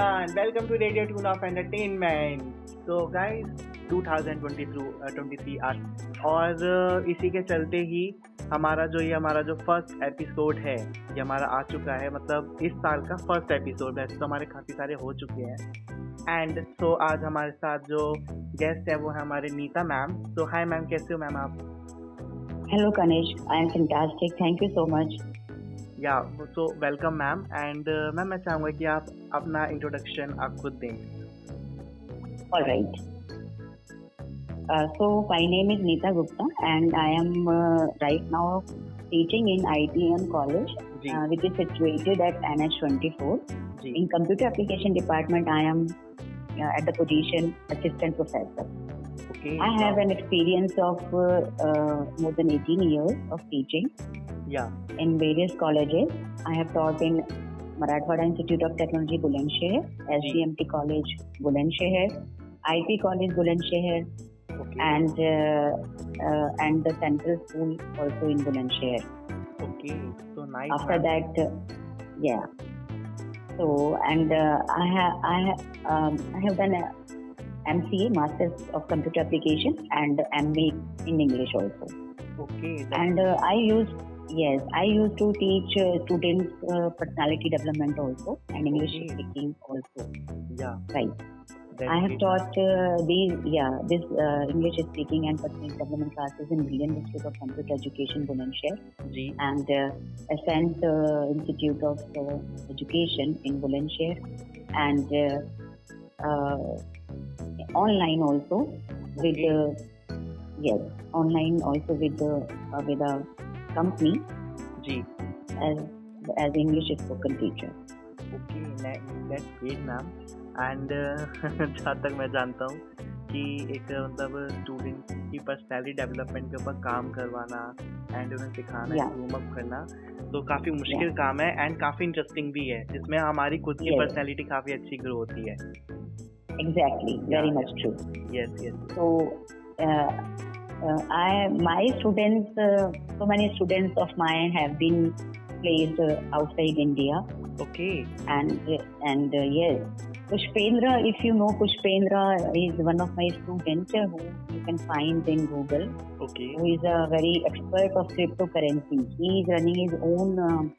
everyone, welcome to Radio Tune of Entertainment. So guys, 2023 आ और uh, इसी के चलते ही हमारा जो ये हमारा जो फ़र्स्ट एपिसोड है ये हमारा आ चुका है मतलब इस साल का फ़र्स्ट एपिसोड है तो हमारे काफ़ी सारे हो चुके हैं। एंड सो so, आज हमारे साथ जो गेस्ट है वो है हमारे नीता मैम तो हाय मैम कैसे हो मैम आप? Hello Kanish I am fantastic thank you so much yeah so welcome ma'am and ma'am मैं चाहूँगा कि आप अपना इंट्रोडक्शन आप खुद दें All right. Uh, so my name is Neeta Gupta and I am uh, right now teaching in ITM college जी uh, which is situated at NH24. जी In computer application department I am uh, at the position assistant professor. Okay I have an experience of uh, uh, more than 18 years of teaching Yeah. In various colleges, I have taught in Marathwada Institute of Technology, Bulandshehar, SGMT College, Bulandshehar, IP College, Bulandshehar, okay. and uh, uh, and the Central School also in Bulandshehar. Okay, so nice. After that, uh, yeah. So and uh, I have I have um, I have done a MCA, Masters of Computer Application, and MBA in English also. Okay. And uh, I used yes, I used to teach uh, students uh, personality development also and English Okay. speaking also. या Right. I have taught uh, these yeah this uh, English speaking and personality development classes in Brilliant Institute of Computer Education, Bulandshahr, जी and uh, Ascent uh, Institute of uh, Education in Bulandshahr, and uh, uh, online also with Okay. uh, yes online also with the uh, with a company जी as as English spoken teacher. Okay that's great ma'am and जहाँ तक मैं जानता हूँ कि एक मतलब student की पर्सनैलिटी डेवलपमेंट के ऊपर काम करवाना एंड उन्हें सिखाना. ग्रूम अप करना तो काफ़ी मुश्किल काम है एंड काफ़ी इंटरेस्टिंग भी है जिसमें हमारी खुद की. पर्सनैलिटी काफ़ी अच्छी ग्रो होती है Exactly, very Yeah. much true. Yes yes So, uh, I my students, uh, so many students of mine have been placed uh, outside India. Okay. And uh, and uh, yes, Pushpendra, if you know Pushpendra is one of my students uh, who you can find in Google. Okay. Who is a very expert of cryptocurrency. He is running his own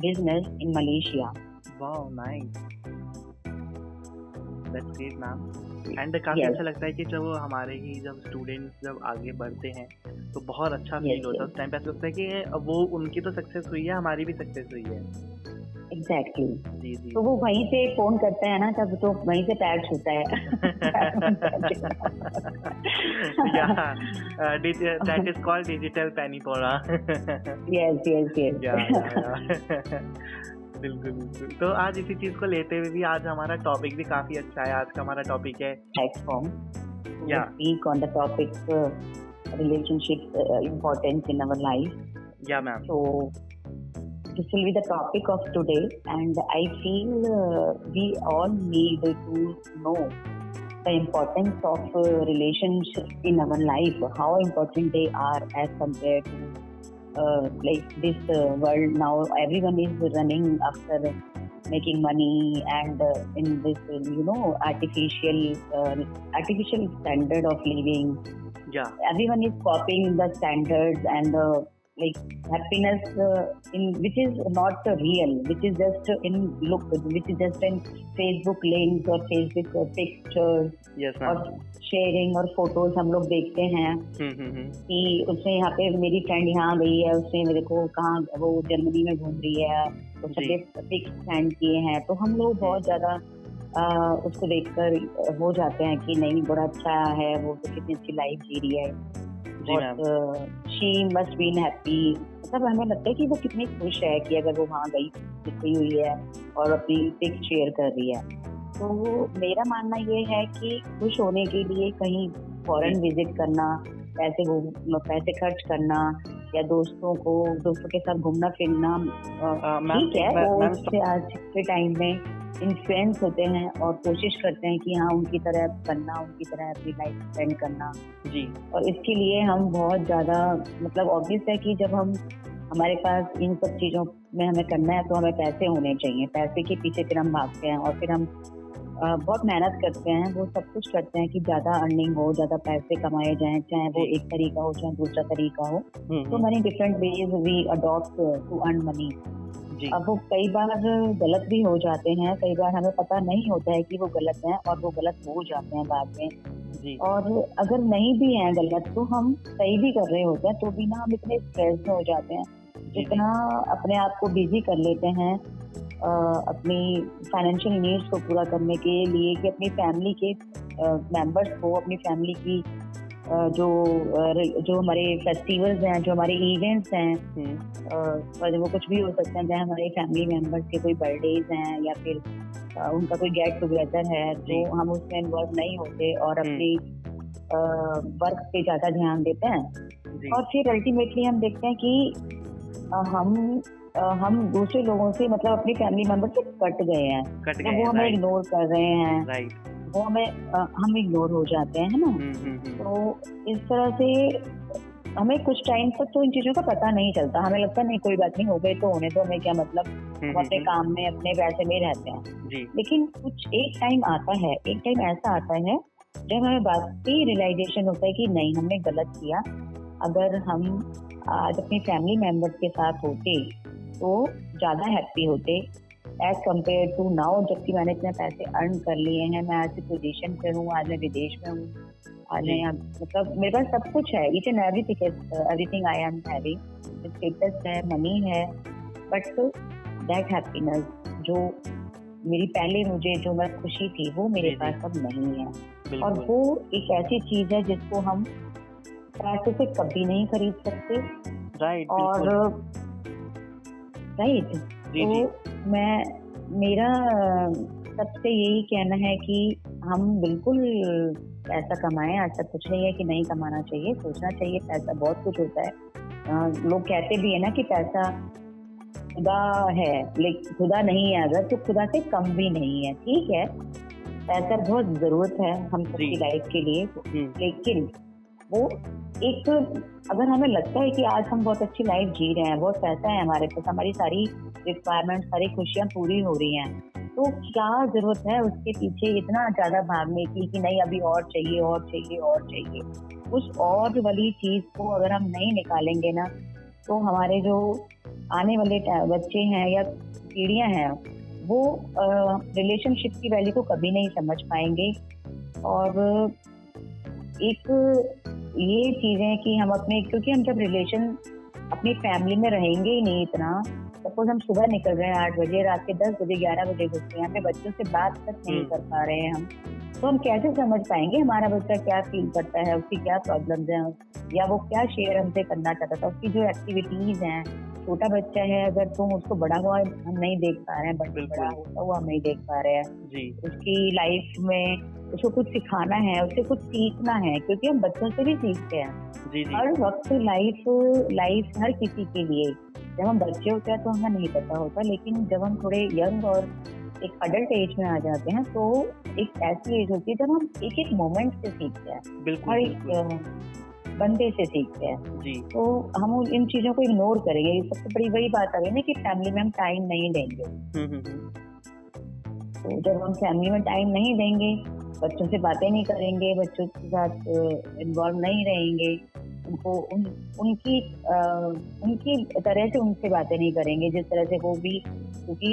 business in Malaysia. Wow, nice. That's great, ma'am. And काफ़ी Yes. अच्छा लगता है कि जब हमारे ही जब students जब आगे बढ़ते हैं तो बहुत अच्छा Yes, फील होता है। उस टाइम पे ऐसा लगता है कि वो उनकी तो सक्सेस हुई है हमारी भी सक्सेस हुई है। Exactly. जी जी तो वो वहीं से फ़ोन करते हैं ना तब तो वहीं से पैर छूता है। That is called digital penny pora yes yes yes. बिल्कुल बिल्कुल तो आज इसी चीज़ को लेते हुए भी आज हमारा टॉपिक भी काफ़ी अच्छा है आज का हमारा टॉपिक है speak on the topic uh, relationship uh, importance in our life. Yeah ma'am this will be the topic of today, and I feel uh, we all need to know the importance of uh, relationships in our life, how important they are as compared to uh, like this uh, world now. Everyone is running after making money and uh, in this you know artificial uh, artificial standard of living yeah everyone is copying the standards and uh, like happiness uh, in which is not uh, real which is just in look which is just in facebook links or facebook uh, pictures yes और sharing और photos हम लोग देखते हैं हम्म हम्म हम्म। कि उसने यहाँ पे मेरी फ्रेंड यहाँ गई है उसने मेरे को कहाँ वो जर्मनी में घूम रही है उसने जी। पिक्स सेंड किए हैं। तो हम लोग बहुत ज़्यादा उसको देखकर हो जाते हैं कि नहीं बड़ा अच्छा है वो तो कितनी अच्छी लाइफ जी रही है। शी मस्ट बीन हैप्पी मतलब हमें लगता है कि वो कितनी खुश है कि अगर वो वहाँ गई गई हुई है और अपनी पिक शेयर कर रही है। तो मेरा मानना ये है कि खुश होने के लिए कहीं फॉरेन विज़िट करना पैसे पैसे खर्च करना या दोस्तों को दोस्तों के साथ घूमना फिरना अ, मैम, ठीक है उससे आज के टाइम में इन्फ्लुएंस होते हैं और कोशिश करते हैं कि हाँ उनकी तरह बनना उनकी तरह अपनी लाइफ स्पेंड करना। जी। और इसके लिए हम बहुत ज़्यादा मतलब ऑब्वियस है कि जब हम हमारे पास इन सब चीज़ों में हमें करना है तो हमें पैसे होने चाहिए। पैसे के पीछे फिर हम भागते हैं और फिर हम बहुत मेहनत करते हैं वो सब कुछ करते हैं कि ज़्यादा अर्निंग हो ज़्यादा पैसे कमाए जाएँ चाहे वो एक तरीका हो चाहे दूसरा तरीका हो। तो money different ways we adopt to earn money अब वो कई बार गलत भी हो जाते हैं कई बार हमें पता नहीं होता है कि वो गलत है और वो गलत हो जाते हैं बाद में। और अगर नहीं भी हैं गलत तो हम सही भी कर रहे होते हैं तो भी ना हम इतने स्ट्रेस में हो जाते हैं। इतना अपने आप को बिज़ी कर लेते हैं अपनी फाइनेंशियल नीड्स को पूरा करने के लिए कि अपनी फैमिली के मेंबर्स को अपनी फैमिली की जो जो हमारे फेस्टिवल्स हैं जो हमारे इवेंट्स हैं हम्म। वो कुछ भी हो सकते हैं चाहे हमारे फैमिली मेंबर्स के कोई बर्थडेज हैं या फिर उनका कोई गेट टुगेदर है तो हम उसमें इन्वॉल्व नहीं होते और हम्म। अपनी वर्क पे ज़्यादा ध्यान देते हैं और फिर अल्टीमेटली हम देखते हैं कि हम हम दूसरे लोगों से मतलब अपनी फैमिली मेंबर से कट गए हैं। कट तो वो हमें इग्नोर कर रहे हैं। वो हमें हम इग्नोर हो जाते हैं ना? हम्म, हम्म, हम्म। तो इस तरह से हमें कुछ टाइम तक तो इन चीज़ों का पता नहीं चलता। हमें लगता नहीं कोई बात नहीं हो गई तो होने तो हमें क्या मतलब? हम अपने काम में अपने पैसे में रहते हैं। लेकिन कुछ एक टाइम आता है एक टाइम ऐसा आता है जब हमें बात रियलाइजेशन होता है कि नहीं हमने गलत किया। अगर हम आज अपनी फैमिली मेंबर्स के साथ होते तो ज़्यादा हैप्पी होते एज कंपेयर टू नाउ जबकि मैंने इतने पैसे अर्न कर लिए हैं मैं आज पोजिशन पे हूँ आज मैं विदेश में हूँ आज मैं यहाँ मतलब मेरे पास सब कुछ है each and everything everything I am having status है मनी है बट दैट हैप्पीनेस जो मेरी पहले मुझे जो मैं खुशी थी वो मेरे पास अब नहीं है। और वो एक ऐसी चीज़ है जिसको हम पैसे से कभी नहीं खरीद सकते। राइट और राइट तो मैं मेरा सबसे यही कहना है कि हम बिल्कुल पैसा कमाएँ ऐसा कुछ नहीं है कि नहीं कमाना चाहिए सोचना चाहिए पैसा बहुत कुछ होता है। लोग कहते भी है ना कि पैसा खुदा है लेकिन खुदा नहीं है अगर तो खुदा से कम भी नहीं है ठीक है? पैसा बहुत ज़रूरत है हम सबकी लाइफ के लिए हम्म। लेकिन वो एक, अगर हमें लगता है कि आज हम बहुत अच्छी लाइफ जी रहे हैं, बहुत पैसा है हमारे पास, हमारी सारी रिक्वायरमेंट सारी खुशियाँ पूरी हो रही हैं तो क्या ज़रूरत है उसके पीछे इतना ज़्यादा भागने की कि नहीं, अभी और चाहिए और चाहिए और चाहिए? उस और वाली चीज़ को अगर हम नहीं निकालेंगे ना तो हमारे जो आने वाले बच्चे हैं या पीढ़ियाँ हैं, वो रिलेशनशिप की वैल्यू को कभी नहीं समझ पाएँगे और एक ये चीज़ें कि हम अपने क्योंकि हम जब रिलेशन अपनी फैमिली में रहेंगे ही नहीं इतना सपोज़ हम सुबह निकल रहे हैं आठ बजे रात के दस बजे ग्यारह बजे घुसते हैं अपने बच्चों से बात तक नहीं हम्म। कर पा रहे हैं हम तो हम कैसे समझ पाएँगे हमारा बच्चा क्या फील करता है उसकी क्या प्रॉब्लम्स हैं या वो क्या शेयर हमसे करना चाहता था उसकी जो एक्टिविटीज़ हैं छोटा बच्चा है अगर तुम उसको बड़ा हुआ हम नहीं देख पा रहे हैं बड़ा होता हुआ हम नहीं देख पा रहे हैं उसकी लाइफ में उसको कुछ सिखाना है उससे कुछ सीखना है क्योंकि हम बच्चों से भी सीखते हैं। जी जी। हर वक्त लाइफ लाइफ हर किसी के लिए। जब हम बच्चे होते हैं तो हमें नहीं पता होता लेकिन जब हम थोड़े यंग और एक अडल्ट एज में आ जाते हैं तो एक ऐसी एज होती है जब हम एक एक मोमेंट से सीखते हैं। बिल्कुल, हर बंदे से सीखते हैं। जी। तो हम इन चीज़ों को इग्नोर करेंगे। सबसे बड़ी वही बात आ गई ना कि फैमिली में हम टाइम नहीं देंगे। हम्म, हम्म, हम्म। तो जब हम फैमिली में टाइम नहीं देंगे बच्चों से बातें नहीं करेंगे बच्चों के साथ इन्वॉल्व नहीं रहेंगे उनको उन उनकी आ, उनकी तरह से उनसे बातें नहीं करेंगे जिस तरह से वो भी क्योंकि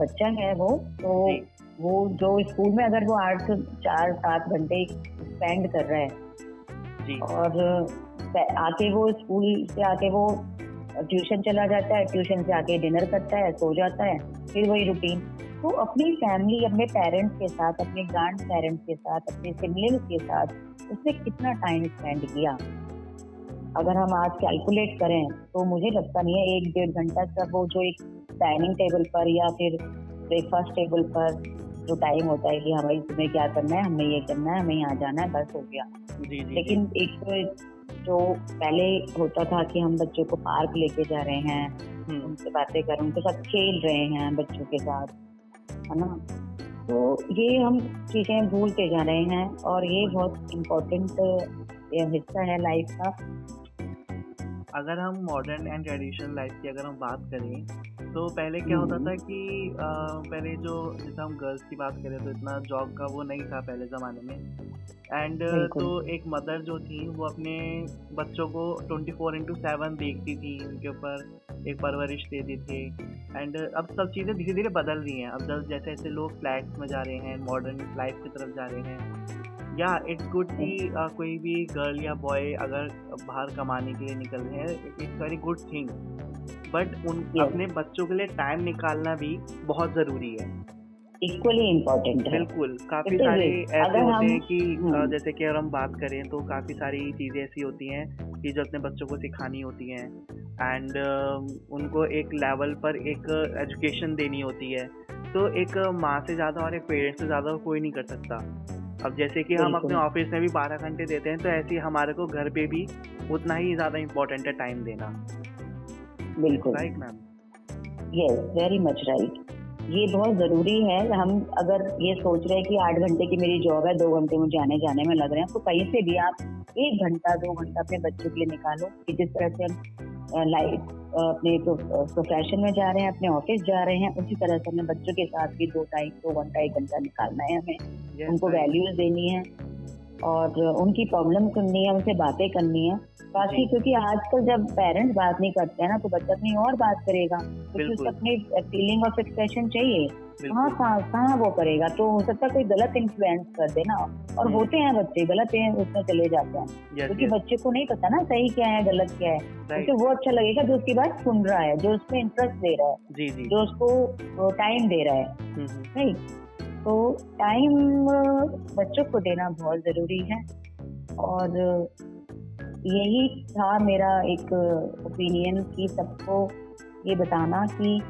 बच्चा है वो तो वो जो स्कूल में अगर वो आठ चार सात घंटे स्पेंड कर रहा है और आके वो स्कूल से आके वो ट्यूशन चला जाता है ट्यूशन से आके डिनर करता है सो जाता है फिर वही रूटीन तो अपनी फैमिली अपने पेरेंट्स के साथ अपने ग्रैंड पेरेंट्स के साथ अपने सिबलिंग्स के साथ उसने कितना टाइम स्पेंड किया अगर हम आज कैलकुलेट करें तो मुझे लगता नहीं है एक डेढ़ घंटा का वो जो एक डाइनिंग टेबल पर या फिर ब्रेकफास्ट टेबल पर जो टाइम होता है कि हमें तुम्हें क्या करना है हमें ये करना है हमें यहाँ जाना है बस हो गया जी, जी, लेकिन. एक जो पहले होता था कि हम बच्चों को पार्क लेके जा रहे हैं हम्म। उनसे बातें कर उनके साथ खेल रहे हैं बच्चों के साथ है ना। तो ये हम चीज़ें भूलते जा रहे हैं और ये बहुत इम्पोर्टेंट हिस्सा है लाइफ का। अगर हम मॉडर्न एंड ट्रेडिशनल लाइफ की अगर हम बात करें तो पहले क्या होता हम्म। था कि आ, पहले जो जैसे हम गर्ल्स की बात करें तो इतना जॉब का वो नहीं था पहले ज़माने में। एंड तो एक मदर जो थी वो अपने बच्चों को ट्वेंटी फोर इंटू सेवन देखती थी उनके ऊपर एक परवरिश देती थी। एंड अब सब चीज़ें धीरे धीरे बदल रही हैं। अब जब जैसे जैसे लोग फ्लैट्स में जा रहे हैं मॉडर्न लाइफ की तरफ़ जा रहे हैं या इट्स गुड कि कोई भी गर्ल या बॉय अगर बाहर कमाने के लिए निकल रहे हैं it's very good thing but उन अपने बच्चों के लिए टाइम निकालना भी बहुत ज़रूरी है। इक्वली इम्पोर्टेंट है। बिल्कुल काफ़ी सारे. ऐसे होते हैं कि हम्म। जैसे कि अगर हम बात करें तो काफ़ी सारी चीज़ें ऐसी होती हैं कि जो अपने बच्चों को सिखानी होती हैं। एंड उनको एक लेवल पर एक एजुकेशन देनी होती है। तो एक माँ से ज़्यादा और एक पेरेंट्स से ज़्यादा कोई नहीं कर सकता। अब जैसे कि हम अपने ऑफ़िस में भी बारह घंटे देते हैं तो ऐसे ही हमारे को घर पे भी उतना ही ज़्यादा इम्पोर्टेंट है टाइम देना। बिल्कुल। Right ma'am yes very much right ये बहुत ज़रूरी है। हम अगर ये सोच रहे हैं कि आठ घंटे की मेरी जॉब है दो घंटे मुझे आने जाने में लग रहे हैं तो कहीं से भी आप एक घंटा दो घंटा अपने बच्चों के लिए निकालो कि जिस तरह से हम लाइफ अपने प्रोफेशन में जा रहे हैं अपने ऑफ़िस जा रहे हैं उसी तरह से अपने बच्चों के साथ भी दो टाइम दो घंटा एक घंटा निकालना है हमें। Yes, उनको वैल्यूज़ देनी है। और उनकी प्रॉब्लम सुननी है उनसे बातें करनी है। बाकी क्योंकि आजकल जब पेरेंट्स बात नहीं करते हैं ना तो बच्चा अपनी और बात करेगा। क्योंकि बिल्कुल। उसे अपनी फीलिंग ऑफ़ एक्सप्रेशन चाहिए। कहाँ कहाँ कहाँ वो करेगा? तो हो सकता है कोई गलत इन्फ्लुएंस कर देना और हम्म। होते हैं बच्चे गलत है उसमें चले जाते हैं। क्योंकि बच्चे को नहीं पता ना सही क्या है गलत क्या है. उसे वो अच्छा लगेगा जो उसकी बात सुन रहा है जो उसमें इंटरेस्ट दे रहा है। जी उसको टाइम दे रहा है। हम्म, हम्म, राइट तो टाइम बच्चों को देना बहुत ज़रूरी है। और यही था मेरा एक ओपिनियन कि सबको ये बताना कि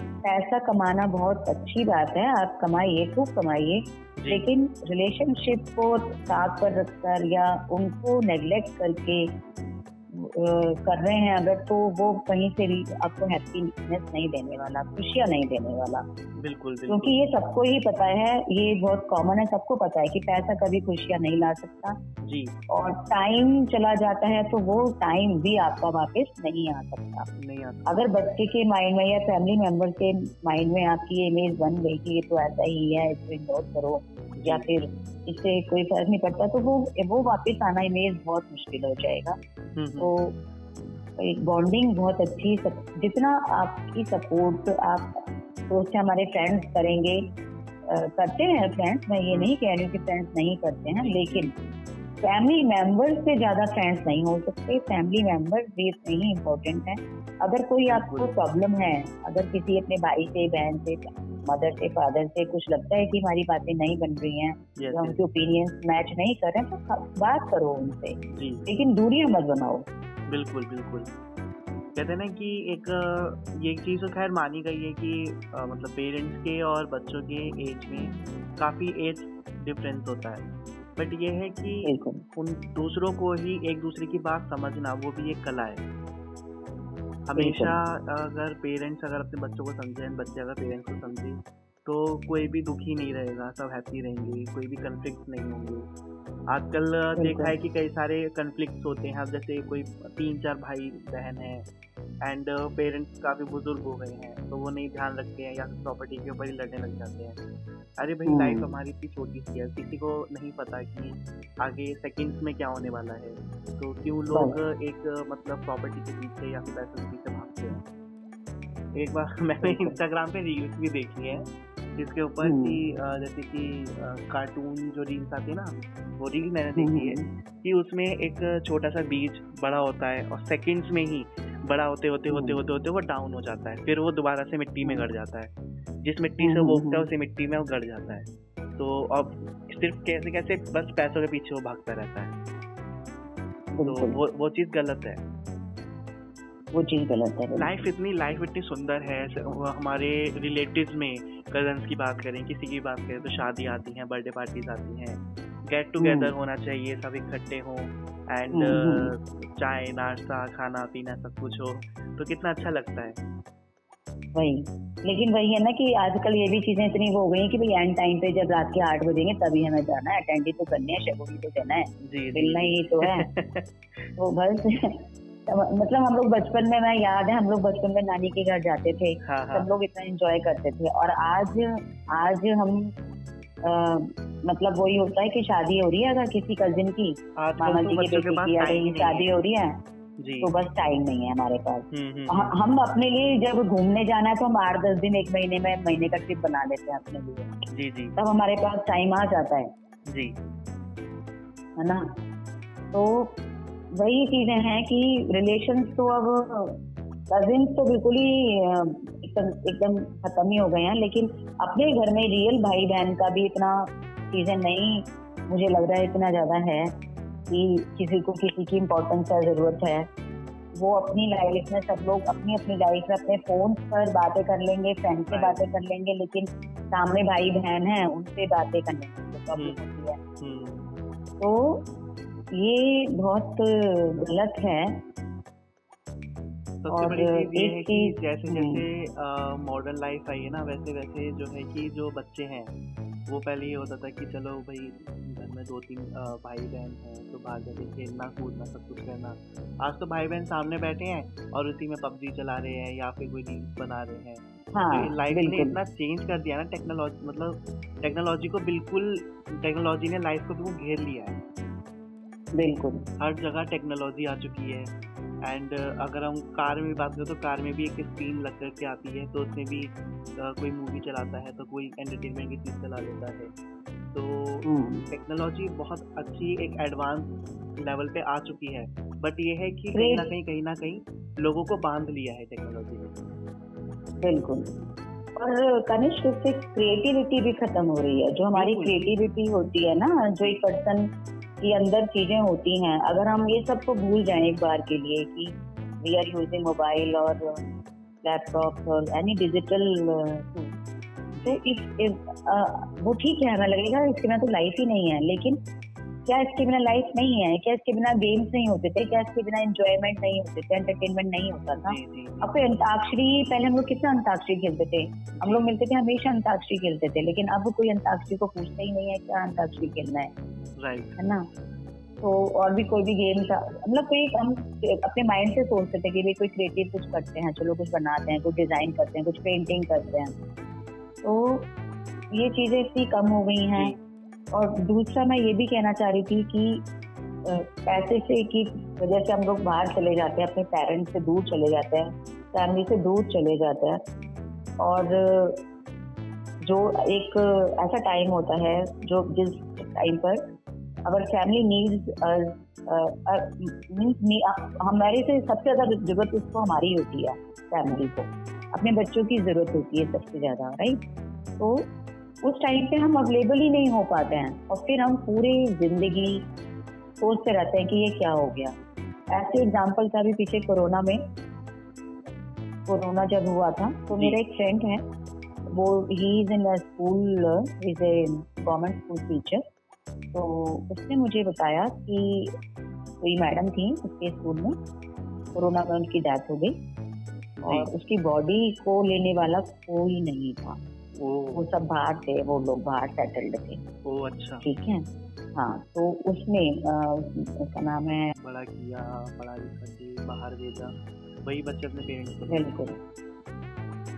पैसा कमाना बहुत अच्छी बात है आप कमाइए खूब कमाइए। लेकिन रिलेशनशिप को साथ पर रखकर या उनको नेग्लेक्ट करके कर रहे हैं अगर तो वो कहीं से भी आपको हैप्पीनेस नहीं देने वाला खुशियाँ नहीं देने वाला। बिल्कुल क्योंकि ये सबको ही पता है ये बहुत कॉमन है सबको पता है कि पैसा कभी खुशियाँ नहीं ला सकता। जी। और टाइम चला जाता है तो वो टाइम भी आपका वापस नहीं आ सकता। नहीं आता अगर बच्चे के माइंड में या फैमिली मेंबर के माइंड में आपकी इमेज बन गई कि ये तो ऐसा ही है इसको इग्नोर करो या फिर इससे कोई फ़र्क नहीं पड़ता तो वो वो वापस आना इमेज बहुत मुश्किल हो जाएगा। तो एक बॉन्डिंग बहुत अच्छी सब- जितना आपकी सपोर्ट आप सोचते हमारे फ्रेंड्स करेंगे आ, करते हैं फ्रेंड्स मैं ये नहीं कह रही हूँ कि फ्रेंड्स नहीं करते हैं लेकिन फैमिली मेंबर्स से ज़्यादा फ्रेंड्स नहीं हो सकते। फैमिली मेंबर्स भी इतने ही इम्पोर्टेंट हैं। अगर कोई आपको प्रॉब्लम है अगर किसी अपने भाई से बहन से मदर से फादर से कुछ लगता है कि हमारी बातें नहीं बन रही हैं या उनके ओपिनियंस मैच नहीं कर रहे हैं तो बात करो उनसे। लेकिन दूरियाँ मत बनाओ। बिल्कुल बिल्कुल। कहते हैं ना कि एक ये चीज़ तो खैर मानी गई है कि अ, मतलब पेरेंट्स के और बच्चों के एज में काफ़ी एज डिफरेंस होता है। बट ये है कि उन दूसरों को ही एक दूसरे की बात समझना वो भी एक कला है। हमेशा अगर पेरेंट्स अगर अपने बच्चों को समझें बच्चे अगर पेरेंट्स को समझे तो कोई भी दुखी नहीं रहेगा सब हैप्पी रहेंगे कोई भी कन्फ्लिक्ट नहीं होंगे। आजकल देखा है कि कई सारे कन्फ्लिक्ट होते हैं अब जैसे कोई तीन चार भाई बहन हैं एंड पेरेंट्स काफ़ी बुज़ुर्ग हो गए हैं तो वो नहीं ध्यान रखते हैं या प्रॉपर्टी के ऊपर ही लड़ने लग जाते हैं। अरे भाई हम्म। लाइफ हमारी इतनी छोटी सी है किसी को नहीं पता कि आगे सेकंड्स में क्या होने वाला है। तो क्यों लोग एक मतलब प्रॉपर्टी के पीछे या फिर पैसों के पीछे भागते हैं? एक बार मैंने इंस्टाग्राम पे रील्स भी देखी है। जिसके ऊपर हम्म। कि जैसे कि कार्टून जो रील्स आती है ना वो रील मैंने देखी है हम्म, कि उसमें एक छोटा सा बीज बड़ा होता है और सेकंड्स में ही बड़ा होते होते होते हम्म। होते होते वो डाउन हो जाता है। फिर वो दोबारा से मिट्टी में गड़ जाता है। जिस मिट्टी से हम्म, वो हम्म, उगता है हम्म। उसी मिट्टी में वो गड़ जाता है। तो अब सिर्फ़ कैसे कैसे बस पैसों के पीछे वो भागता रहता है। तो वो वो चीज़ गलत है। वो चीज़ गलत है लाइफ इतनी लाइफ इतनी सुंदर है हमारे रिलेटिव्स में कजन्स की बात करें किसी की बात करें तो शादी आती हैं बर्थडे पार्टीज़ आती हैं। Get together hmm. होना चाहिए सब इकट्ठे हों एंड हम्म, हम्म। चाय नाश्ता खाना पीना सब कुछ हो तो कितना अच्छा लगता है। वही लेकिन वही है ना कि आजकल ये भी चीज़ें इतनी वो हो गई हैं कि भाई एंड टाइम पे जब रात के आठ बजेंगे तभी हमें जाना है अटेंड ही तो करनी है शेड्यूल तो देना है। मिलना ही तो है। तो बस। मतलब हम लोग बचपन में मैं याद है हम लोग बचपन में नानी के घर जाते थे। हाँ हाँ। सब लोग इतना एंजॉय करते थे। और आज आज हम अ, मतलब वही होता है कि शादी हो रही है अगर किसी कजिन की। मामा तो जी की बेटी की नहीं शादी हो। रही है जी। तो बस टाइम नहीं है हमारे पास। हम्म हम्म ह- हम अपने लिए जब घूमने जाना है तो हम आठ दस दिन एक महीने में महीने का ट्रिप बना लेते हैं अपने लिए। जी जी। तब हमारे पास टाइम आ जाता है। जी। है ना? तो वही चीज़ें हैं कि रिलेशन तो अब कजिन तो बिल्कुल ही एकदम खत्म ही हो गए हैं लेकिन अपने घर में रियल भाई बहन का भी इतना चीज़ें नहीं मुझे लग रहा है इतना ज़्यादा है कि किसी को किसी की इम्पोर्टेंस का ज़रूरत है। वो अपनी लाइफ में सब लोग अपनी अपनी लाइफ में अपने फ़ोन पर बातें कर लेंगे फ्रेंड से बातें कर लेंगे लेकिन सामने भाई बहन है उनसे बातें करने में प्रॉब्लम होती है। हम्म। तो ये बहुत गलत है। सबसे बड़ी चीज़ ये है कि जैसे। जैसे मॉडर्न लाइफ आई है ना वैसे वैसे जो है कि जो बच्चे हैं वो पहले ये होता था कि चलो भाई घर में दो तीन भाई बहन हैं तो बाहर जाके खेलना कूदना सब कुछ करना। आज तो भाई बहन सामने बैठे हैं और उसी में पबजी चला रहे हैं या फिर कोई रील्स बना रहे हैं। हाँ तो लाइफ ने इतना चेंज कर दिया ना टेक्नोलॉजी मतलब टेक्नोलॉजी को बिल्कुल टेक्नोलॉजी ने लाइफ को बिल्कुल घेर लिया है। बिल्कुल। हर जगह टेक्नोलॉजी आ चुकी है। एंड अगर हम कार में बात करें तो कार में भी एक स्क्रीन लग करके आती है तो उसमें भी कोई मूवी चलाता है तो कोई एंटरटेनमेंट की चीज़ चला लेता है। तो हम्म, टेक्नोलॉजी बहुत अच्छी एक एडवांस लेवल पे आ चुकी है। बट ये है कि कहीं ना कहीं कहीं ना कहीं लोगों को बाँध लिया है टेक्नोलॉजी ने। बिल्कुल। और कनिष्क उससे क्रिएटिविटी भी खत्म हो रही है। जो हमारी क्रिएटिविटी होती है ना जो एक पर्सन के अंदर चीज़ें होती हैं। अगर हम ये सबको भूल जाएँ एक बार के लिए कि वी आर यूजिंग मोबाइल और लैपटॉप और एनी डिजिटल तो इस, इस आ, वो ठीक है हमें लगेगा इसके में तो लाइफ ही नहीं है। लेकिन क्या इसके बिना लाइफ नहीं है? क्या इसके बिना गेम्स नहीं होते थे? क्या इसके बिना एंजॉयमेंट नहीं होते थे? एंटरटेनमेंट नहीं होता था? कोई अंताक्षरी पहले हम लोग कितना अंताक्षरी खेलते थे? हम लोग मिलते थे हमेशा अंताक्षरी खेलते थे लेकिन अब कोई अंताक्षरी को पूछता ही नहीं है क्या अंताक्षरी खेलना है। राइट है ना? तो और भी कोई भी गेम था। मतलब कोई हम अपने माइंड से सोचते थे कि भाई कोई क्रिएटिव कुछ करते हैं चलो कुछ बनाते हैं कुछ डिज़ाइन करते हैं कुछ पेंटिंग करते हैं। तो ये चीज़ें इतनी कम हो गई हैं। और दूसरा मैं ये भी कहना चाह रही थी कि पैसे से की वजह से हम लोग बाहर चले जाते हैं, अपने पेरेंट्स से दूर चले जाते हैं फैमिली से दूर चले जाते हैं, और जो एक ऐसा टाइम होता है, जो जिस टाइम पर अगर फैमिली नीड्स मीन्स हमारे से सबसे ज़्यादा ज़रूरत उसको हमारी होती है फैमिली को। अपने बच्चों की ज़रूरत होती है सबसे ज़्यादा राइट तो उस टाइम पे हम अवेलेबल ही नहीं हो पाते हैं। और फिर हम पूरी ज़िंदगी सोचते रहते हैं कि ये क्या हो गया। ऐसे एग्ज़ाम्पल था अभी पीछे कोरोना में। कोरोना जब हुआ था तो मेरा एक फ्रेंड है वो he is in school is a government school teacher तो उसने मुझे बताया कि कोई मैडम थी उसके स्कूल में कोरोना में उनकी डेथ हो गई। और उसकी बॉडी को लेने वाला कोई नहीं था। वो सब बाहर थे वो लोग बाहर सेटल्ड थे। ओ अच्छा। ठीक है? हाँ तो उसने उसका नाम है बड़ा किया पढ़ा लिखा के बाहर भेजा। वही बच्चे अपने पेरेंट्स को बिल्कुल।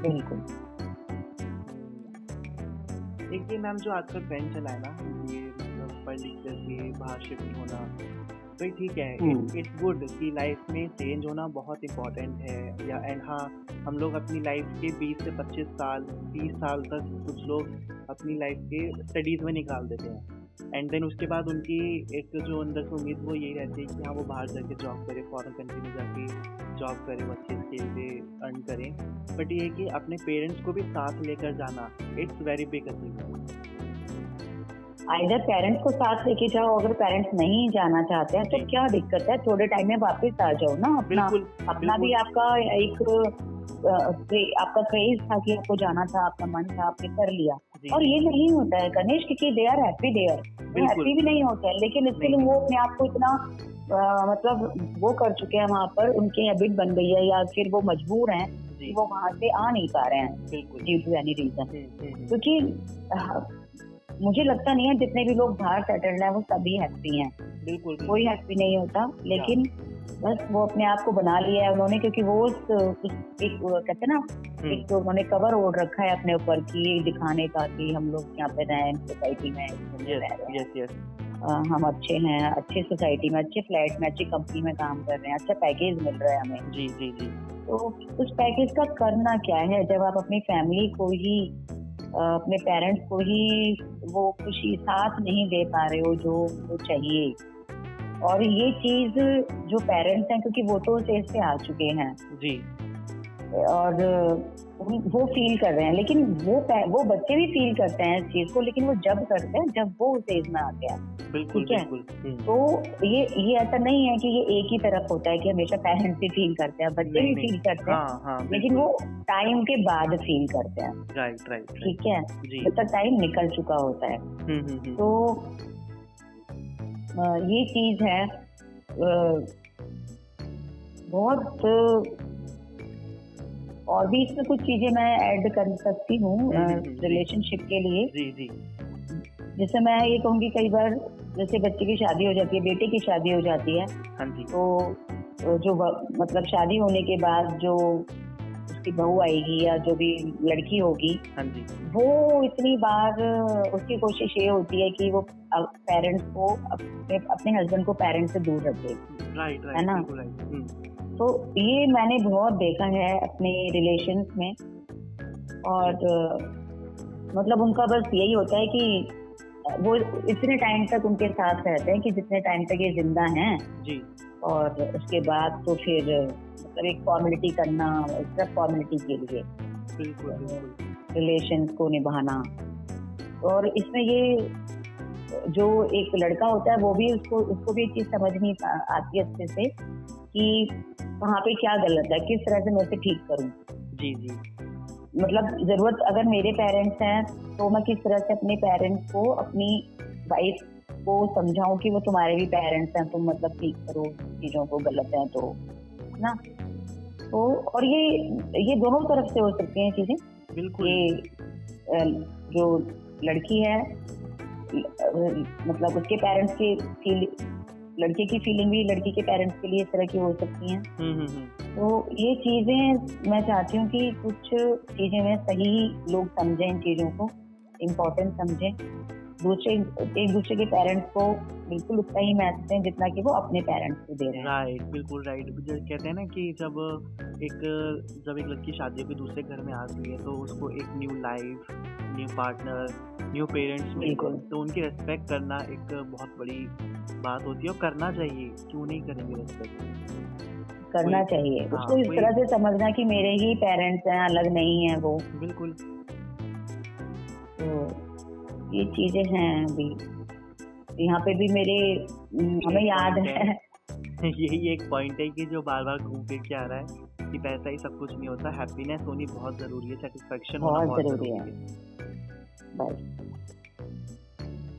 बिल्कुल। एक ये मैम जो आजकल ट्रेंड चला है ना ये मतलब पढ़ लिख करके बाहर शिफ्ट होना तो ठीक है। हम्म। इट्स गुड कि लाइफ में चेंज होना बहुत इम्पोर्टेंट है। या एंड हाँ हम लोग अपनी लाइफ के 20 से 25 साल 30 साल तक कुछ लोग अपनी लाइफ के स्टडीज़ में निकाल देते हैं। एंड देन उसके बाद उनकी एक जो अंदर से उम्मीद वो यही रहती है कि हाँ वो बाहर जाके जॉब करे फॉरन कंट्री में जाके जॉब करे वो अच्छे स्केल पे अर्न करें। बट ये है कि अपने पेरेंट्स को भी साथ लेकर जाना it's very big achievement either parents को साथ लेके जाओ अगर पेरेंट्स नहीं जाना चाहते हैं तो क्या दिक्कत है? थोड़े टाइम में वापस आ जाओ ना अपना। बिल्कुल अपना भी आपका एक आपका क्रेज था कि आपको जाना था आपका मन था आपने कर लिया। और ये नहीं होता है गणेश क्योंकि दे आर हैप्पी वो बिल्कुल। हैप्पी भी नहीं होते हैं लेकिन इसके लिए वो अपने आप को इतना मतलब वो कर चुके हैं वहाँ पर उनकी हैबिट बन गई है या फिर वो मजबूर हैं वो वहाँ से आ नहीं पा रहे हैं बिल्कुल। ड्यू टू एनी रीजन क्योंकि मुझे लगता नहीं है जितने भी लोग बाहर सेटल्ड हैं वो सभी हैप्पी हैं। बिल्कुल कोई हैप्पी नहीं होता लेकिन बस वो अपने आप को बना लिया है उन्होंने क्योंकि वो एक कहते हैं ना हम्म। एक तो उन्होंने कवर ओढ़ रखा है अपने ऊपर की दिखाने का कि हम लोग यहाँ पे रहे सोसाइटी में हैं। यस यस हम अच्छे हैं अच्छे सोसाइटी में अच्छे फ्लैट में अच्छी कंपनी में काम कर रहे हैं अच्छा पैकेज मिल रहा है हमें। जी जी जी। तो उस पैकेज का करना क्या है? जब आप अपनी फैमिली को ही अपने पेरेंट्स को ही वो खुशी साथ नहीं दे पा रहे हो जो वो चाहिए। और ये चीज़ जो पेरेंट्स हैं, क्योंकि वो तो उस एज पे आ चुके हैं। जी। और वो फील कर रहे हैं। लेकिन वो वो बच्चे भी फील करते हैं इस चीज़ को लेकिन वो जब करते हैं जब वो उस एज में आते हैं। बिल्कुल ठीक है। हम्म, तो ये ये ऐसा नहीं है कि ये एक ही तरफ़ होता है कि हमेशा पेरेंट्स भी फील करते हैं बच्चे भी फील करते हैं। हाँ हाँ लेकिन वो टाइम के बाद फील करते हैं। राइट राइट ठीक है? जब तक टाइम निकल चुका होता है। हम्म हम्म, तो ये चीज़ है। बहुत और भी इसमें कुछ चीज़ें मैं ऐड कर सकती हूँ। रिलेशनशिप के लिए। जी जी। जैसे मैं ये कहूँगी कई बार जैसे बच्चे की शादी हो जाती है बेटे की शादी हो जाती है हाँ जी। तो तो जो मतलब शादी होने के बाद जो उसकी बहू आएगी या जो भी लड़की होगी हाँ जी। वो इतनी बार उसकी कोशिश ये होती है कि वो पेरेंट्स को अपने अपने हस्बैंड को पेरेंट्स से दूर रखे राइट है राइट ना? तो ये मैंने बहुत देखा है अपने रिलेशन में। और मतलब उनका बस यही होता है कि वो इतने टाइम तक उनके साथ रहते हैं कि जितने टाइम तक ये ज़िंदा हैं। जी। और उसके बाद तो फिर मतलब एक फॉर्मेलिटी करना सिर्फ़ फॉर्मेलिटी के लिए। रिलेशन को निभाना। और इसमें ये जो एक लड़का होता है वो भी उसको उसको भी एक चीज़ समझ नहीं आती है अच्छे से कि वहाँ पे क्या गलत है? किस तरह से मैं उसे ठीक करूँ? जी जी। मतलब ज़रूरत अगर मेरे पेरेंट्स हैं तो मैं किस तरह से अपने पेरेंट्स को अपनी वाइफ को समझाऊं कि वो तुम्हारे भी पेरेंट्स हैं तुम मतलब ठीक करो चीज़ों को गलत है तो ना? तो और ये ये दोनों तरफ़ से हो सकती हैं चीज़ें? बिल्कुल। ये जो लड़की है मतलब उसके पेरेंट्स की फील लड़के की फीलिंग भी लड़की के पेरेंट्स के लिए इस तरह की हो सकती हैं। हम्म हम्म हम्म, तो ये चीज़ें मैं चाहती हूँ कि कुछ चीज़ें में सही लोग समझें इन चीज़ों को इम्पोर्टेंट समझें। दूसरे एक दूसरे के पेरेंट्स को बिल्कुल उतना ही महत्व दें जितना कि वो अपने पेरेंट्स को दे रहे हैं। राइट बिल्कुल राइट कहते हैं ना कि जब एक जब एक लड़की शादी होकर दूसरे घर में आती है तो उसको एक new life new partner new parents बिल्कुल। तो उनकी रेस्पेक्ट करना एक बहुत बड़ी बात होती है और करना चाहिए। क्यों नहीं करेंगे रेस्पेक्ट करना चाहिए। हाँ, उसको इस तरह से समझना कि मेरे ही पेरेंट्स हैं अलग नहीं है वो। बिल्कुल। तो ये चीज़ें हैं अभी। यहाँ पे भी मेरे हम्म, हमें याद है। यही एक पॉइंट है कि जो बार बार घूम फिर के आ रहा है कि पैसा ही सब कुछ नहीं होता। हैप्पीनेस होनी बहुत ज़रूरी है सेटिस्फेक्शन होना बहुत बहुत ज़रूरी है। है। बस।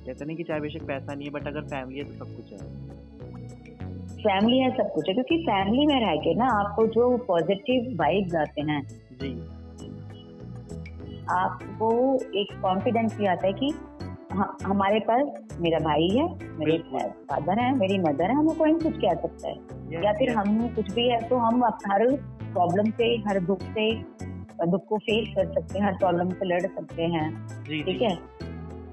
कहते नहीं कि चाहे बेशक पैसा नहीं है बट अगर फैमिली है तो सब कुछ है। फैमिली है सब कुछ है क्योंकि फैमिली में रह के ना आपको जो पॉजिटिव वाइब्स आते हैं जी। आपको एक कॉन्फिडेंस भी आता है कि हमारे पास मेरा भाई है मेरे फादर है मेरी मदर है हमें कोई कुछ कह सकता है। Yes, या फिर yes. हम कुछ भी है तो हम हर प्रॉब्लम से हर दुख से दुख को फेस कर सकते हैं हर प्रॉब्लम से लड़ सकते हैं। ठीक है?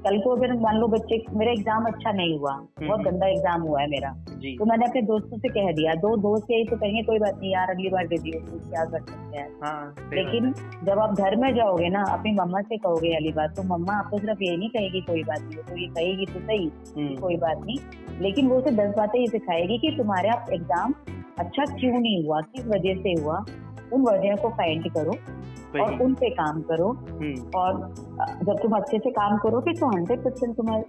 कल को अगर मान लो बच्चे मेरा एग्ज़ाम अच्छा नहीं हुआ बहुत हम्म। गंदा एग्ज़ाम हुआ है मेरा। तो मैंने अपने दोस्तों से कह दिया दो दोस्त यही तो कहेंगे कोई बात नहीं यार अगली बार दे दियो तो क्या कर सकते हैं? हाँ लेकिन जब आप घर में जाओगे ना अपनी मम्मा से कहोगे अगली बार तो मम्मा आपको सिर्फ़ ये नहीं कहेगी कोई बात नहीं तो ये कहेगी तो सही हम्म, कोई बात नहीं। लेकिन वो उसे दस बातें ये सिखाएगी कि तुम्हारे आप एग्ज़ाम अच्छा क्यों नहीं हुआ किस वजह से हुआ उन वजह को फाइंड करो। और उन पे काम करो। हम्म, और जब तुम अच्छे से काम करोगे तो हंड्रेड परसेंट तुम्हें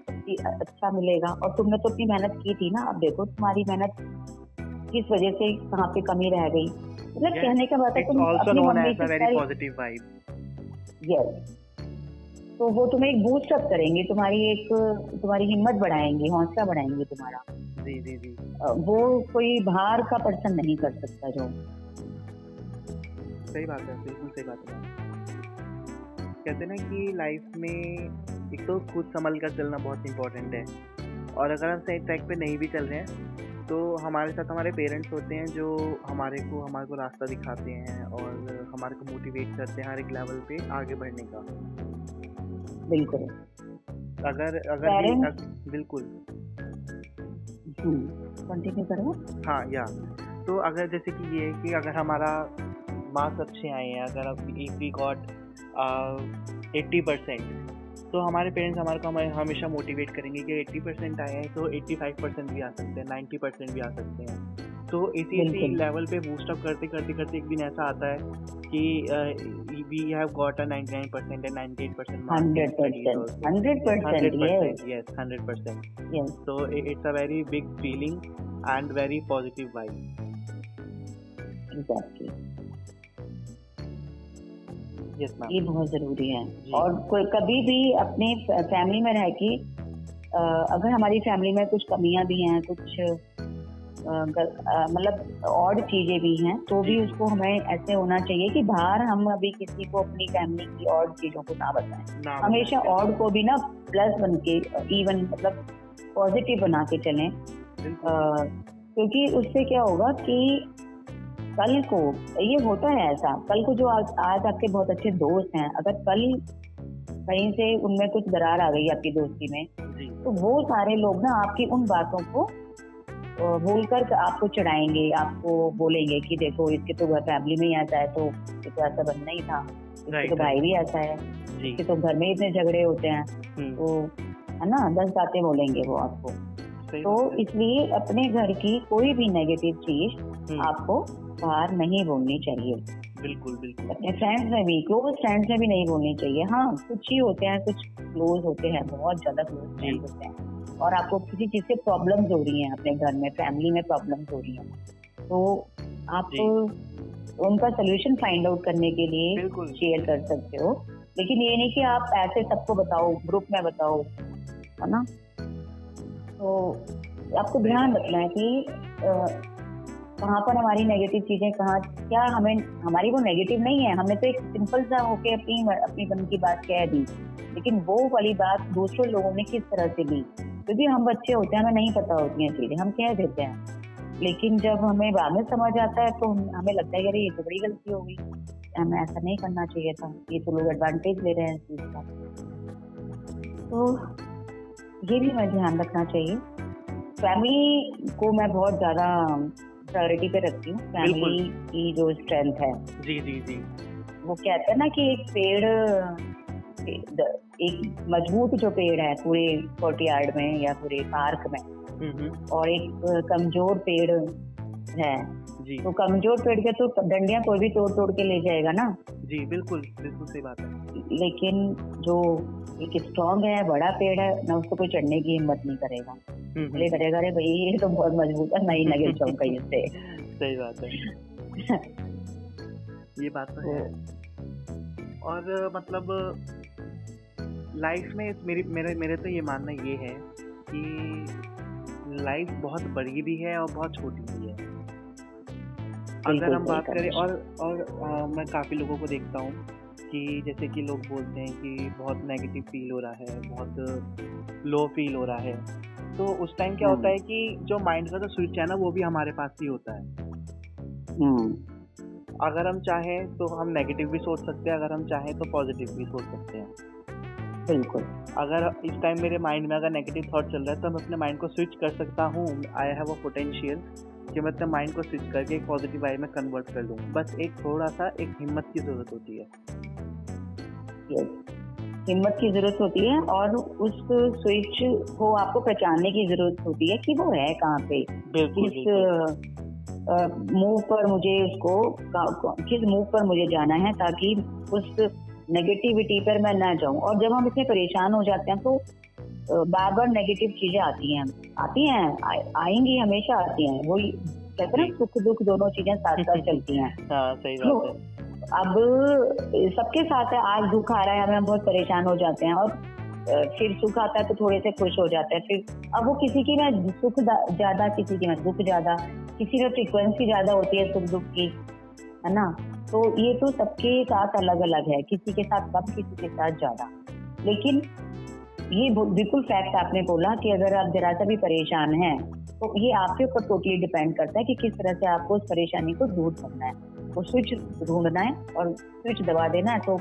अच्छा मिलेगा। और तुमने तो अपनी मेहनत की थी ना। अब देखो तुम्हारी मेहनत किस वजह से कहाँ पे कमी रह गई। मतलब Yes, कहने का बात है तुम अपनी मम्मी से very सारी- positive यस तो वो तुम्हें एक बूस्ट अप करेंगे। तुम्हारी एक तुम्हारी हिम्मत बढ़ाएँगे हौसला बढ़ाएँगे तुम्हारा। जी जी जी। वो कोई बाहर का पर्सन नहीं कर सकता जो। सही बात है बिल्कुल सही बात है कहते ना कि लाइफ में एक तो खुद संभल कर चलना बहुत इंपॉर्टेंट है। और अगर हम सही ट्रैक पे नहीं भी चल रहे हैं तो हमारे साथ हमारे पेरेंट्स होते हैं जो हमारे को हमारे को रास्ता दिखाते हैं और हमारे को मोटिवेट करते हैं हर एक लेवल पे आगे बढ़ने का। बिल्कुल। अगर अगर बिल्कुल। कंटिन्यू करो। हाँ या। तो अगर जैसे कि ये है कि अगर हमारा मार्क्स अच्छे आए हैं अगर अब if we got eighty percent तो हमारे पेरेंट्स हमारे को हमेशा मोटिवेट करेंगे कि एट्टी परसेंट आए हैं तो एट्टी फाइव परसेंट भी आ सकते हैं नाइन्टी परसेंट भी आ सकते हैं। तो इसी इसी लेवल पे बूस्ट अप करते करते करते एक दिन ऐसा आता है कि we have got a 99 percent and 98 percent hundred percent hundred percent yes yes. 100 percent यस so i- it's a very big feeling and yes ये बहुत ज़रूरी है। और कोई कभी भी अपने फैमिली में रह के अगर हमारी फैमिली में कुछ कमियाँ भी हैं कुछ मतलब और चीज़ें भी हैं तो भी उसको हमें ऐसे होना चाहिए कि बाहर हम अभी किसी को अपनी फैमिली की और चीज़ों को ना बताएँ। हमेशा और को भी ना प्लस बन के इवन मतलब पॉजिटिव बना के चलें। क्योंकि उससे क्या होगा कि कल को ये होता है ऐसा कल को जो आज आज आपके बहुत अच्छे दोस्त हैं अगर कल कहीं से उनमें कुछ दरार आ गई आपकी दोस्ती में तो वो सारे लोग ना आपकी उन बातों को बोलकर आपको चढ़ाएँगे आपको बोलेंगे कि देखो इसके तो घर फैमिली में ही ऐसा है तो तो ऐसा बनना ही था। तो भाई भी ऐसा है। इसके तो घर में इतने झगड़े होते हैं हम्म, तो है ना दस बातें बोलेंगे वो आपको। तो इसलिए अपने घर की कोई भी नेगेटिव चीज़ हम्म, आपको बाहर नहीं बोलनी चाहिए। बिल्कुल बिल्कुल। अपने फ्रेंड्स में भी क्लोज फ्रेंड्स में भी नहीं बोलनी चाहिए। हाँ कुछ ही होते हैं कुछ क्लोज होते हैं बहुत ज़्यादा क्लोज फ्रेंड्स होते हैं। और आपको किसी चीज़ से प्रॉब्लम्स हो रही हैं अपने घर में फैमिली में प्रॉब्लम्स हो रही हैं। तो आप उनका सोल्यूशन फाइंड आउट करने के लिए शेयर कर सकते हो। लेकिन ये नहीं कि आप ऐसे सबको बताओ ग्रुप में बताओ है ना? तो आपको ध्यान रखना है कि कहाँ पर हमारी नेगेटिव चीज़ें, कहाँ, क्या हमें, हमारी वो नेगेटिव नहीं है। हमने तो एक सिंपल सा होके अपनी अपनी मन की बात कह दी। लेकिन वो वाली बात दूसरे लोगों ने किस तरह से ली? क्योंकि हम बच्चे होते हैं, हमें नहीं पता होती हैं चीज़ें। हम कह देते हैं। लेकिन जब हमें बाद में समझ आता है तो हमें लगता है अरे, ये तो बड़ी गलती हो गई। हमें ऐसा नहीं करना चाहिए था। ये तो लोग एडवांटेज ले रहे हैं इस चीज़ का। तो ये भी हमें ध्यान रखना चाहिए। फैमिली को मैं बहुत ज़्यादा प्रायोरिटी पे रखती हूँ फैमिली की जो स्ट्रेंथ है। जी जी जी। वो कहते हैं ना कि एक पेड़ एक मज़बूत जो पेड़ है पूरे कोर्टयार्ड में या पूरे पार्क में हम्म, हम्म, और एक कमज़ोर पेड़ है। जी। तो कमज़ोर पेड़ के तो डंडियाँ कोई भी तोड़ तोड़ के ले जाएगा ना? जी बिल्कुल बिल्कुल सही बात है। लेकिन जो एक स्ट्रांग है बड़ा पेड़ है ना उसको कोई चढ़ने की हिम्मत नहीं करेगा। हम्म, बोले हम्म, करेगा अरे भाई ये तो बहुत मज़बूत है नहीं लगे चौक कहीं से। सही बात है। ये बात तो है। और मतलब लाइफ में मेरी मेरे मेरे तो ये मानना ये है कि लाइफ बहुत बड़ी भी है और बहुत छोटी भी है। अगर हम बात करें और और अ, मैं काफ़ी लोगों को देखता हूँ कि जैसे कि लोग बोलते हैं कि बहुत नेगेटिव फील हो रहा है बहुत लो फील हो रहा है। तो उस टाइम क्या होता हम्म। है कि जो माइंड का जो स्विच है ना वो भी हमारे पास ही होता है। हम्म। अगर हम चाहें तो हम नेगेटिव भी सोच सकते हैं अगर हम चाहें तो पॉजिटिव भी सोच सकते हैं। बिल्कुल। अगर इस टाइम मेरे माइंड में अगर नेगेटिव थॉट चल रहा है तो मैं अपने माइंड को स्विच कर सकता हूँ। आई हैव अ पोटेंशियल कि मैं अपने माइंड को स्विच करके एक पॉजिटिव वाई में कन्वर्ट कर लूँ। बस एक थोड़ा सा एक हिम्मत की ज़रूरत होती है। हिम्मत की ज़रूरत होती है और उस स्विच को आपको पहचानने की ज़रूरत होती है कि वो है कहाँ पे। किस मूव पर मुझे उसको किस मूव पर मुझे जाना है ताकि उस नेगेटिविटी पर मैं ना जाऊँ। और जब हम इतने परेशान हो जाते हैं तो बार बार नेगेटिव चीज़ें आती हैं। आती हैं आ- आएँगी हमेशा आती हैं। वही कहते हैं सुख दुख दोनों चीज़ें साथ साथ चलती हैं। हाँ सही तो बात है। अब सबके साथ है आज दुख आ रहा है हमें हम बहुत परेशान हो जाते हैं और फिर सुख आता है तो थोड़े से खुश हो जाते हैं। फिर अब वो किसी की ना सुख ज़्यादा किसी की में दुख ज़्यादा किसी में फ्रिक्वेंसी ज़्यादा होती है सुख दुख की है ना? तो ये तो सबके साथ अलग अलग है किसी के साथ कम किसी के साथ ज़्यादा। लेकिन ये बिल्कुल फैक्ट आपने बोला कि अगर आप जरा सा भी परेशान हैं तो ये आपके ऊपर टोटली डिपेंड करता है कि किस तरह से आपको उस परेशानी को दूर करना है। वो स्विच ढूंढना है और स्विच दबा देना है तो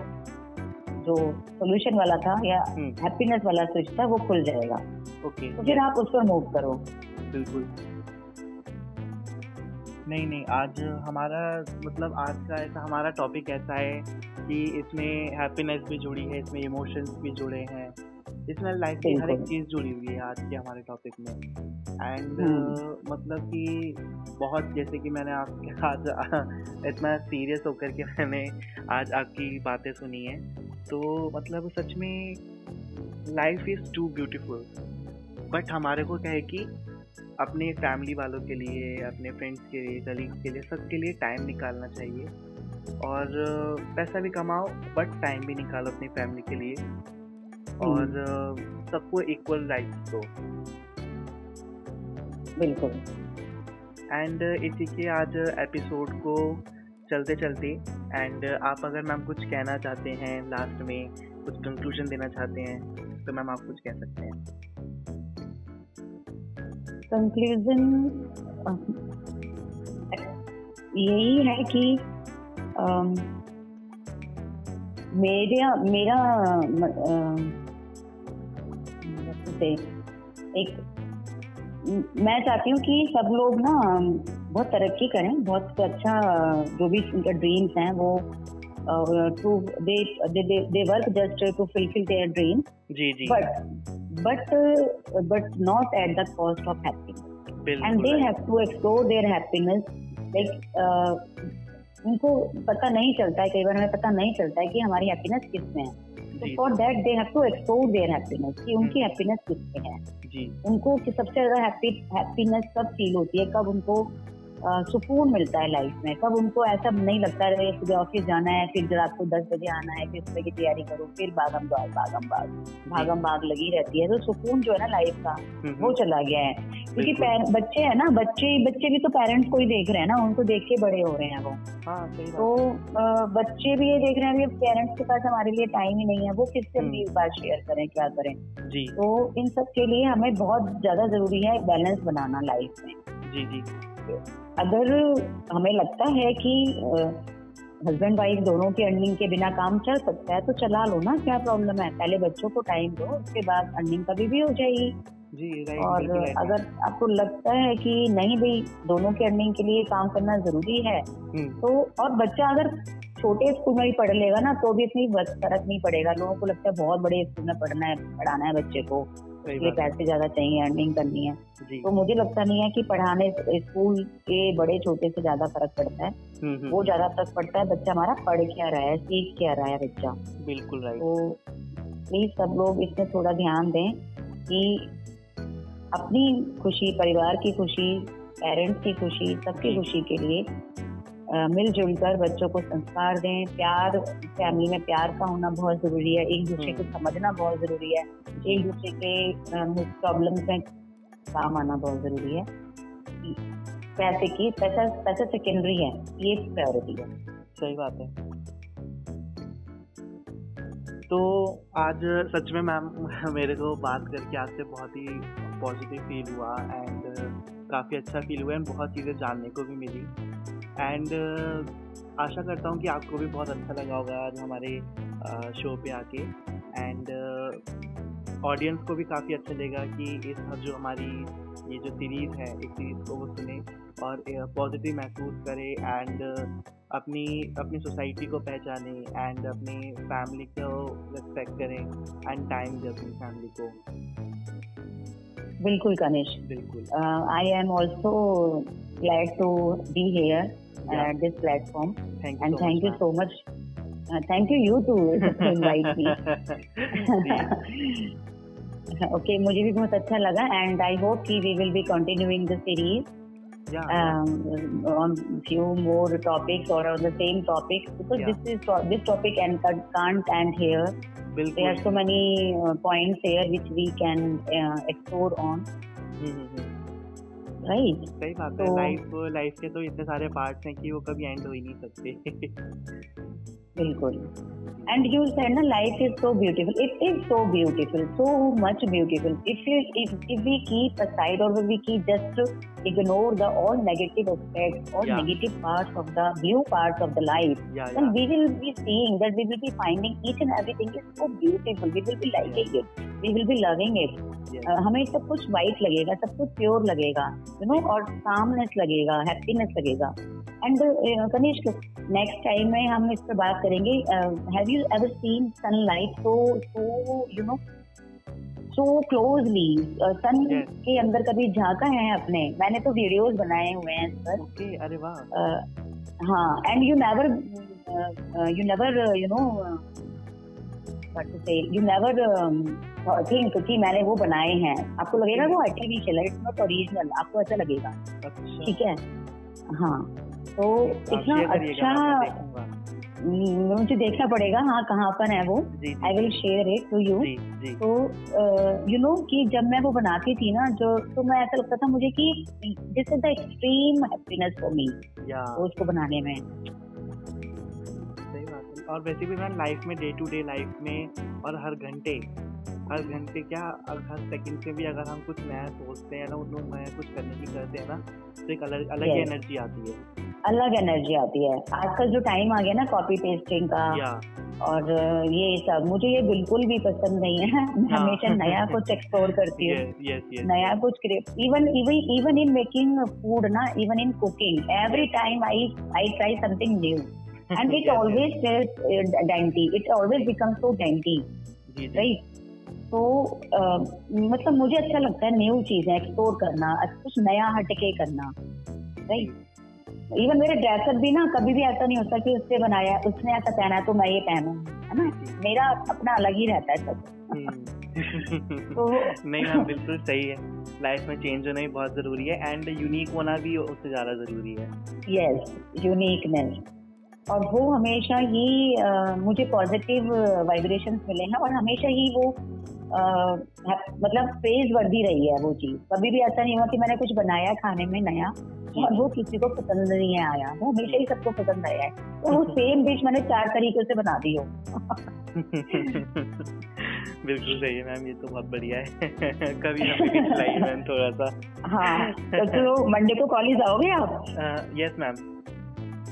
जो सोल्यूशन वाला था या हैप्पीनेस वाला स्विच था वो खुल जाएगा। ओके तो फिर आप उस पर मूव करो। बिल्कुल। नहीं नहीं आज हमारा मतलब आज का ऐसा हमारा टॉपिक ऐसा है कि इसमें हैप्पीनेस भी जुड़ी है इसमें इमोशंस भी जुड़े हैं। इसमें लाइफ की हर एक चीज़ जुड़ी हुई है आज के हमारे टॉपिक में। And hmm. मतलब कि बहुत जैसे कि मैंने आपके आज इतना सीरियस होकर के मैंने आज आपकी बातें सुनी है। तो मतलब सच में life is too beautiful but हमारे को क्या है कि अपने फैमिली वालों के लिए अपने फ्रेंड्स के लिए कलीग्स के लिए सबके लिए टाइम निकालना चाहिए। और पैसा भी कमाओ बट टाइम भी निकालो अपनी फैमिली के लिए। और सबको इक्वल राइट्स दो। बिल्कुल। एंड इसी के आज एपिसोड को चलते चलते एंड आप अगर मैम कुछ कहना चाहते हैं लास्ट में कुछ कंक्लूजन देना चाहते हैं तो मैम आप कुछ कह सकते हैं। कंक्लूजन यही है कि अम, मेरा मेरा म- जैसे एक मैं चाहती हूँ कि सब लोग ना बहुत तरक्की करें बहुत अच्छा जो भी उनके ड्रीम्स हैं वो to they they work just to fulfil their dream जी जी। But but but not at the cost of happiness. and they बिल्कुल have to explore their happiness. Like uh, उनको पता नहीं चलता है कई बार हमें पता नहीं चलता है कि हमारी हैप्पीनेस किसमें है। For that they have to explore their happiness कि उनकी हैप्पीनेस किसमें है। जी। उनको सबसे ज़्यादा हैप्पीनेस कब फील होती है? कब उनको सुकून मिलता है लाइफ में। कब उनको ऐसा नहीं लगता है सुबह ऑफ़िस जाना है फिर रात को दस बजे आना है फिर सुबह की तैयारी करो फिर भागम भाग भागम भाग भागम भाग लगी रहती है। तो सुकून जो है ना लाइफ का हम्म, वो चला गया है। क्योंकि बच्चे है ना बच्चे बच्चे भी तो पेरेंट्स को ही देख रहे हैं ना उनको देख के बड़े हो रहे हैं वो। हाँ तो बच्चे भी ये देख रहे हैं पेरेंट्स के पास हमारे लिए टाइम ही नहीं है वो किससे हम्म। अपनी बात शेयर करें क्या करें? जी। तो इन सब के लिए हमें बहुत ज़्यादा ज़रूरी है बैलेंस बनाना लाइफ में। जी जी। अगर हमें लगता है कि हस्बैंड वाइफ दोनों की अर्निंग के बिना काम चल सकता है तो चला लो ना क्या प्रॉब्लम है? पहले बच्चों को टाइम दो उसके बाद अर्निंग कभी भी हो जाएगी। जी राइट और अगर आपको लगता है कि नहीं भाई दोनों के अर्निंग के लिए काम करना ज़रूरी है हम्म, तो और बच्चा अगर छोटे स्कूल में भी पढ़ लेगा ना तो भी इतनी फ़र्क नहीं पड़ेगा। लोगों को लगता है बहुत बड़े स्कूल में पढ़ना है पढ़ाना है बच्चे को। इसलिए पैसे ज़्यादा चाहिए अर्निंग करनी है। तो मुझे लगता नहीं है कि पढ़ाने स्कूल के बड़े छोटे से ज़्यादा फ़र्क पड़ता है। हम्म, हम्म, वो ज़्यादा फ़र्क पड़ता है बच्चा हमारा पढ़ क्या रहा है सीख क्या रहा है बच्चा। बिल्कुल राइट तो प्लीज़ सब लोग इसमें थोड़ा ध्यान दें कि अपनी खुशी परिवार की खुशी पेरेंट्स की खुशी सबकी खुशी के लिए मिलजुल कर बच्चों को संस्कार दें। प्यार फैमिली में प्यार का होना बहुत ज़रूरी है। एक दूसरे को समझना बहुत ज़रूरी है। एक दूसरे के प्रॉब्लम्स में काम आना बहुत ज़रूरी है। पैसे की पैसा पैसा सेकेंडरी है। ये प्रायोरिटी है। सही बात है। तो आज सच में मैम मेरे को बात करके आपसे बहुत ही पॉजिटिव फील हुआ एंड काफ़ी अच्छा फील हुआ एंड बहुत चीज़ें जानने को भी मिली। एंड uh, आशा करता हूँ कि आपको भी बहुत अच्छा लगा होगा आज हमारे शो पे आके। एंड ऑडियंस को भी काफ़ी अच्छा लगेगा कि इस जो हमारी ये जो सीरीज़ है इस सीरीज़ को वो सुने और पॉजिटिव महसूस करे एंड अपनी अपनी सोसाइटी को पहचाने एंड अपनी फैमिली को रिस्पेक्ट करें एंड टाइम दे अपनी फैमिली को। बिल्कुल कनिश बिल्कुल। I am also glad to be here Yeah. this platform thank and so thank much, you so much uh, thank you you to invite me okay मुझे भी बहुत अच्छा लगा and I hope कि we will be continuing the series या um, on few more topics or on the same topic because Yeah. this is this topic and can't end here Bilkul. there are so many uh, points here which we can uh, explore on hmm, right सही बात है life life के तो इतने सारे parts हैं कि वो कभी एंड हो ही नहीं सकते। बिल्कुल। एंड यू सेड ना life is so beautiful ignore the all negative aspects or Yeah. negative parts of the view parts of the life या then we will be seeing that we will be finding each and everything is so beautiful we will be liking it we will be loving it हमें सब कुछ white लगेगा सब कुछ pure लगेगा you know और calmness लगेगा happiness लगेगा एंड कनिष्क नेक्स्ट टाइम में हम इस पर बात करेंगे have you ever seen sunlight so so you know so closely sun के अंदर कभी झांका है आपने? मैंने तो वीडियोस बनाए हुए हैं इस पर। ओके अरे वाह। हाँ and you never you never you know you never think कि मैंने वो बनाए हैं। आपको लगेगा वो आर्टिफिशियल है इट्स नॉट ओरिजिनल आपको ऐसा लगेगा। अच्छा। ठीक है? हाँ तो इतना अच्छा मुझे देखना पड़ेगा हाँ कहाँ पर है वो। I will share it to you तो यू नो कि जब मैं वो बनाती थी ना जो तो मैं ऐसा लगता था मुझे कि this is the extreme happiness for me उसको बनाने में। सही बात है। और वैसे भी मैं लाइफ में डे टू डे लाइफ में और हर घंटे हर घंटे क्या और हर सेकंड में भी अगर हम कुछ नया सोचते हैं ना उन नया कुछ करने की करते हैं ना तो एक अलग अलग ही एनर्जी आती है। अलग एनर्जी आती है। आजकल जो टाइम आ गया ना कॉपी पेस्टिंग का और ये सब मुझे ये बिल्कुल भी पसंद नहीं है। मैं। हमेशा नया कुछ एक्सप्लोर करती हूँ। नया कुछ even even even in making food ना even in cooking every time I I try something new and it always dainty it always become so dainty right तो मतलब मुझे अच्छा लगता है न्यू चीज़ें एक्सप्लोर करना कुछ नया हटके करना। राइट इवन मेरे ड्रेसअप भी ना कभी भी ऐसा नहीं होता कि उससे बनाया उसने ऐसा पहना है तो मैं ये पहनूं है ना? मेरा अपना अलग ही रहता है सब। हम्म। तो नहीं मैम बिल्कुल सही है। लाइफ में चेंज होना ही बहुत ज़रूरी है एंड यूनिक होना भी उससे ज़्यादा ज़रूरी है। यस यूनिकनेस और वो हमेशा ही अ, मुझे पॉजिटिव वाइब्रेशंस मिले हैं और हमेशा ही वो है- मतलब फ़ेज़ वर्दी रही है वो चीज़। कभी भी ऐसा नहीं हुआ कि मैंने कुछ बनाया खाने में नया और वो किसी को पसंद नहीं आया। वो हमेशा ही सबको पसंद आया है। तो वो सेम डिश मैंने चार तरीके से बना दी हो। बिल्कुल सही है मैम ये तो बहुत बढ़िया है। कभी ना मैम थोड़ा सा हाँ तो, तो मंडे को कॉलेज आओगे आप? Yes ma'am.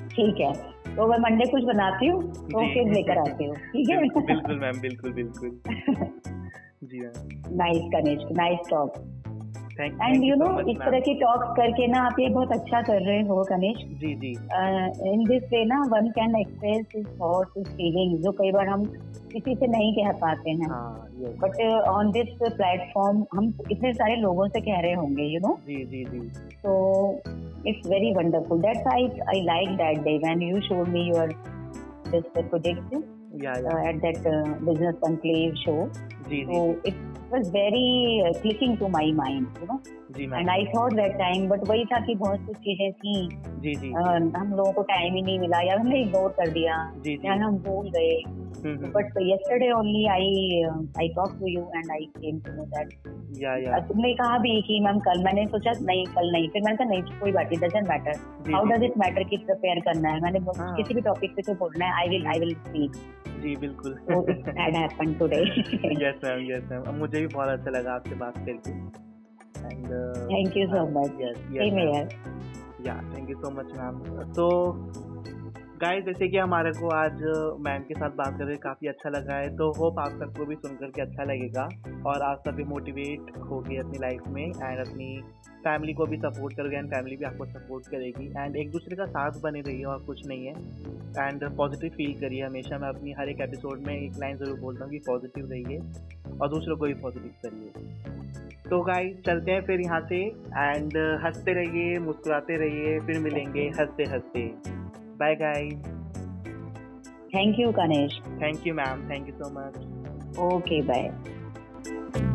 ठीक है तो मैं मंडे कुछ बनाती हूँ तो फिर लेकर आती हूँ ठीक है? बिल्कुल मैम बिल्कुल बिल्कुल। जी nice Kanishk nice talk and you know इस तरह की टॉक्स करके ना आप ये बहुत अच्छा कर रहे हो कनिष्क जी जी। इन दिस वे ना one can express his thoughts his feeling जो कई बार हम किसी से नहीं कह पाते हैं। बट ऑन दिस प्लेटफॉर्म हम इतने सारे लोगों से कह रहे होंगे यू नो जी जी जी। So it's very wonderful. That's i i like that day when you showed me your this uh, yeah, yeah. Uh, at that uh, business conclave show. so It, was very uh, clicking to my mind you know. जी and i thought that time but वही था कि बहुत कुछ चीज़ें थी। जी जी. uh, हम लोगों को टाइम ही नहीं मिला या हमने इग्नोर कर दिया जी जी. या हम भूल गए। हम्म, हम्म, but yesterday only i uh, i talked to you and i came to know that या या. तुमने कहा भी कि मैम कल मैंने सोचा नहीं कल नहीं। फिर मैंने कहा नहीं कोई बात नहीं doesn't matter how does it matter कि प्रिपेयर करना है? मैंने हाँ। किसी भी टॉपिक पे तो बोलना है I will I will speak जी बिल्कुल. Had happened today yes ma'am yes ma'am मुझे भी बहुत अच्छा लगा आपसे बात करके। And thank you so much yes yeah thank you so much ma'am तो गाइस जैसे कि हमारे को आज मैम के साथ बात करके काफ़ी अच्छा लगा है तो होप आप सबको भी सुनकर के अच्छा लगेगा। और आप सभी मोटिवेट होगी अपनी लाइफ में एंड अपनी फैमिली को भी सपोर्ट करोगे एंड फैमिली भी आपको सपोर्ट करेगी। एंड एक दूसरे का साथ बने रहिए और कुछ नहीं है। एंड पॉजिटिव फील करिए हमेशा। मैं अपनी हर एक एपिसोड में एक लाइन ज़रूर बोलता हूँ कि पॉजिटिव रहिए और दूसरों को भी पॉजिटिव करिए। तो गाइस चलते हैं फिर यहाँ से। एंड हँसते रहिए, मुस्कुराते रहिए, फिर मिलेंगे हँसते हँसते Bye, guys. Thank you, Ganesh. Thank you, ma'am. Thank you so much. Okay, bye.